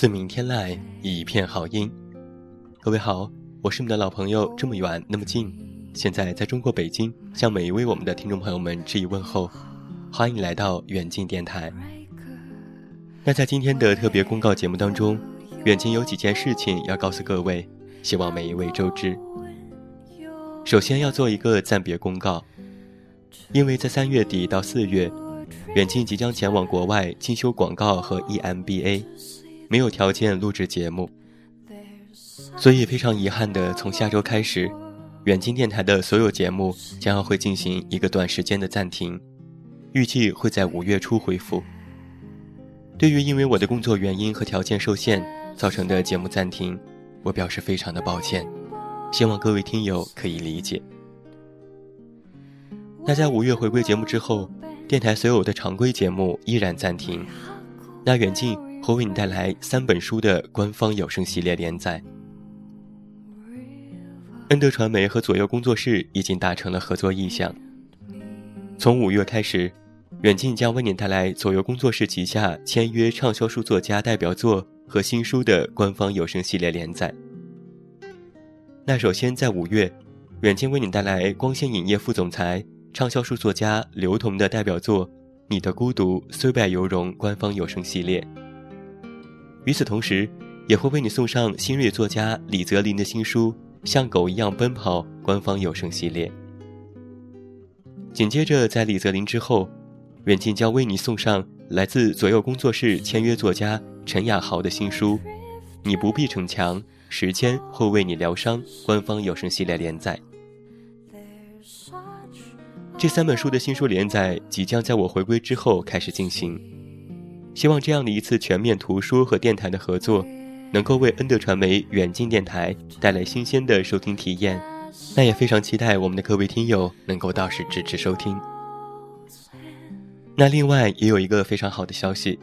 自明天籁，一片好音。各位好，我是你们的老朋友，这么远那么近，现在在中国北京，向每一位我们的听众朋友们致以问候，欢迎来到远近电台。那在今天的特别公告节目当中，远近有几件事情要告诉各位，希望每一位周知。首先要做一个暂别公告，因为在三月底到四月。远近即将前往国外进修广告和 EMBA，没有条件录制节目，所以非常遗憾的，从下周开始，远近电台的所有节目将要会进行一个短时间的暂停，预计会在五月初恢复。对于因为我的工作原因和条件受限造成的节目暂停，我表示非常的抱歉，希望各位听友可以理解。那在五月回归节目之后。电台所有的常规节目依然暂停，那远近会为你带来三本书的官方有声系列连载。恩德传媒和左右工作室已经达成了合作意向，从五月开始，远近将为你带来左右工作室旗下签约畅销书作家代表作和新书的官方有声系列连载。那首先在五月，远近为你带来光线影业副总裁。畅销书作家刘同的代表作《你的孤独虽败犹荣》官方有声系列。与此同时，也会为你送上新锐作家李泽林的新书《像狗一样奔跑》官方有声系列。紧接着，在李泽林之后，远近将为你送上来自左右工作室签约作家陈雅豪的新书《你不必逞强，时间会为你疗伤》官方有声系列连载。这三本书的新书连载即将在我回归之后开始进行，希望这样的一次全面图书和电台的合作，能够为恩德传媒远近电台带来新鲜的收听体验。那也非常期待我们的各位听友能够到时支持收听。那另外也有一个非常好的消息，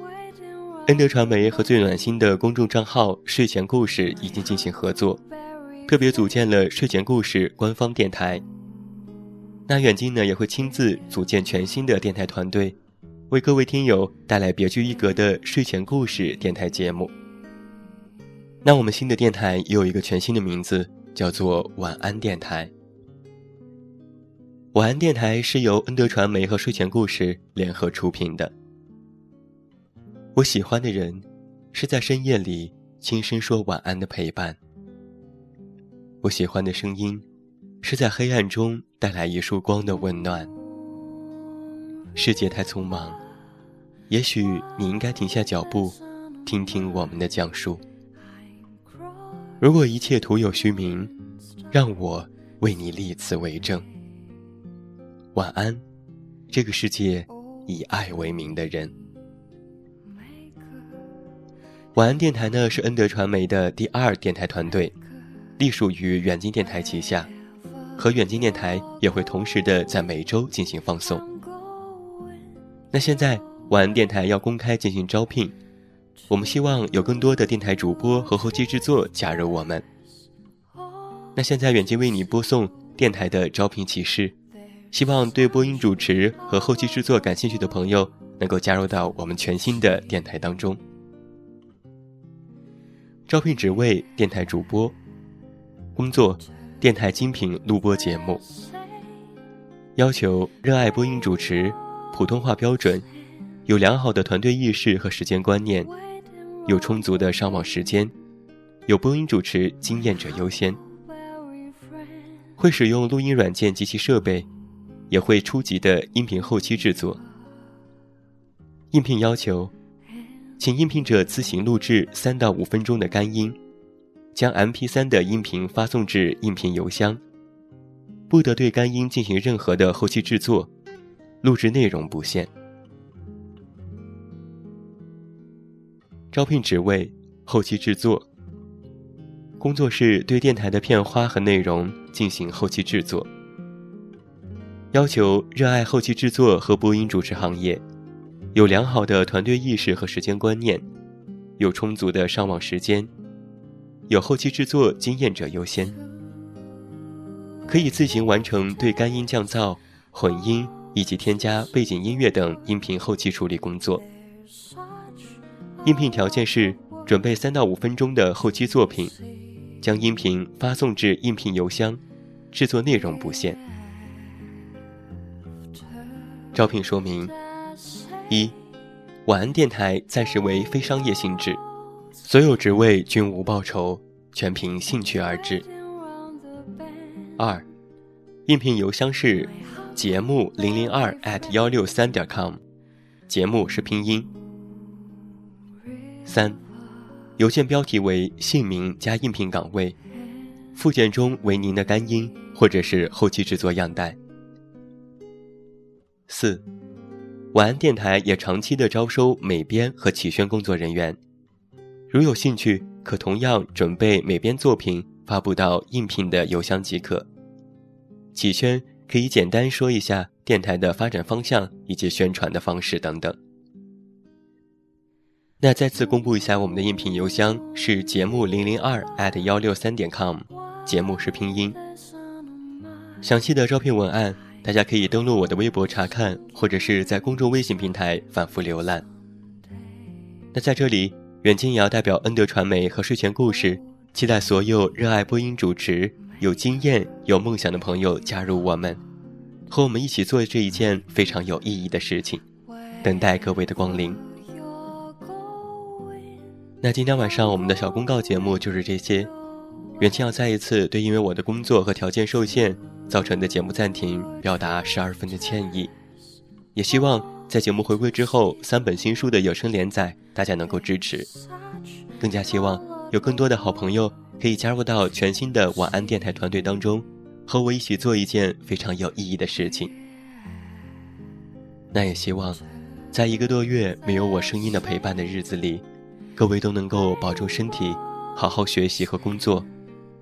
恩德传媒和最暖心的公众账号睡前故事已经进行合作，特别组建了睡前故事官方电台。那远近呢也会亲自组建全新的电台团队，为各位听友带来别具一格的睡前故事电台节目。那我们新的电台也有一个全新的名字，叫做晚安电台。晚安电台是由恩德传媒和睡前故事联合出品的。我喜欢的人，是在深夜里轻声说晚安的陪伴。我喜欢的声音。是在黑暗中带来一束光的温暖。世界太匆忙，也许你应该停下脚步，听听我们的讲述。如果一切徒有虚名，让我为你立此为证。晚安，这个世界以爱为名的人。晚安电台呢是恩德传媒的第二电台团队，隶属于远近电台旗下。和远近电台也会同时的在每周进行放送。那现在晚安电台要公开进行招聘，我们希望有更多的电台主播和后期制作加入我们。那现在远近为你播送电台的招聘启事，希望对播音主持和后期制作感兴趣的朋友能够加入到我们全新的电台当中。招聘职位：电台主播，工作。电台精品录播节目，要求热爱播音主持，普通话标准，有良好的团队意识和时间观念，有充足的上网时间，有播音主持经验者优先，会使用录音软件及其设备，也会初级的音频后期制作。应聘要求，请应聘者自行录制三到五分钟的干音。将 MP3 的音频发送至应聘邮箱，不得对干音进行任何的后期制作，录制内容不限。招聘职位：后期制作。工作室对电台的片花和内容进行后期制作。要求热爱后期制作和播音主持行业，有良好的团队意识和时间观念，有充足的上网时间。有后期制作经验者优先，可以自行完成对干音降噪、混音以及添加背景音乐等音频后期处理工作。应聘条件是准备三到五分钟的后期作品，将音频发送至应聘邮箱，制作内容不限。招聘说明：一，晚安电台暂时为非商业性质，所有职位均无报酬，全凭兴趣而至。二，应聘邮箱是节目零零二 at 幺六三点 com，节目是拼音。三，邮件标题为姓名加应聘岗位，附件中为您的干音或者是后期制作样带。四，晚安电台也长期的招收美编和企宣工作人员，如有兴趣，可同样准备美编作品发布到应聘的邮箱即可。企宣可以简单说一下电台的发展方向以及宣传的方式等等。那再次公布一下，我们的应聘邮箱是节目零零二 at 幺六三点 com，节目是拼音。详细的招聘文案，大家可以登录我的微博查看，或者是在公众微信平台反复浏览。那在这里，远近也要代表恩德传媒和睡前故事，期待所有热爱播音主持、有经验、有梦想的朋友加入我们，和我们一起做这一件非常有意义的事情，等待各位的光临。那今天晚上我们的小公告节目就是这些。远清要再一次对因为我的工作和条件受限造成的节目暂停表达十二分的歉意，也希望在节目回归之后，三本新书的有声连载大家能够支持。更加希望有更多的好朋友可以加入到全新的晚安电台团队当中，和我一起做一件非常有意义的事情。那也希望，在一个多月没有我声音的陪伴的日子里。各位都能够保重身体，好好学习和工作，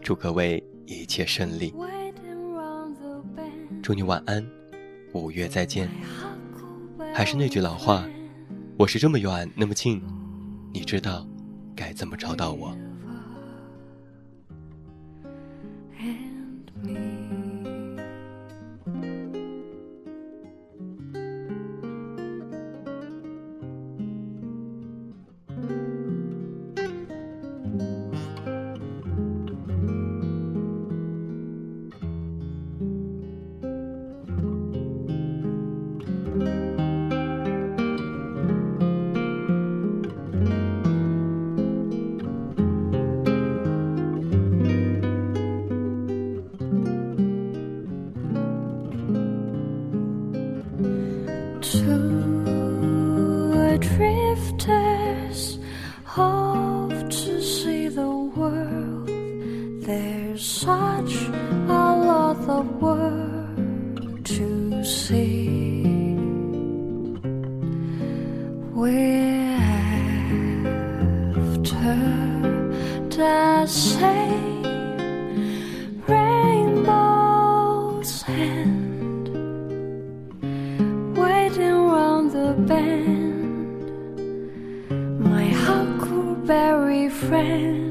祝各位一切顺利。祝你晚安，五月再见。还是那句老话，我是这么远那么近，你知道该怎么找到我。Rainbows the bend. My huckleberry friend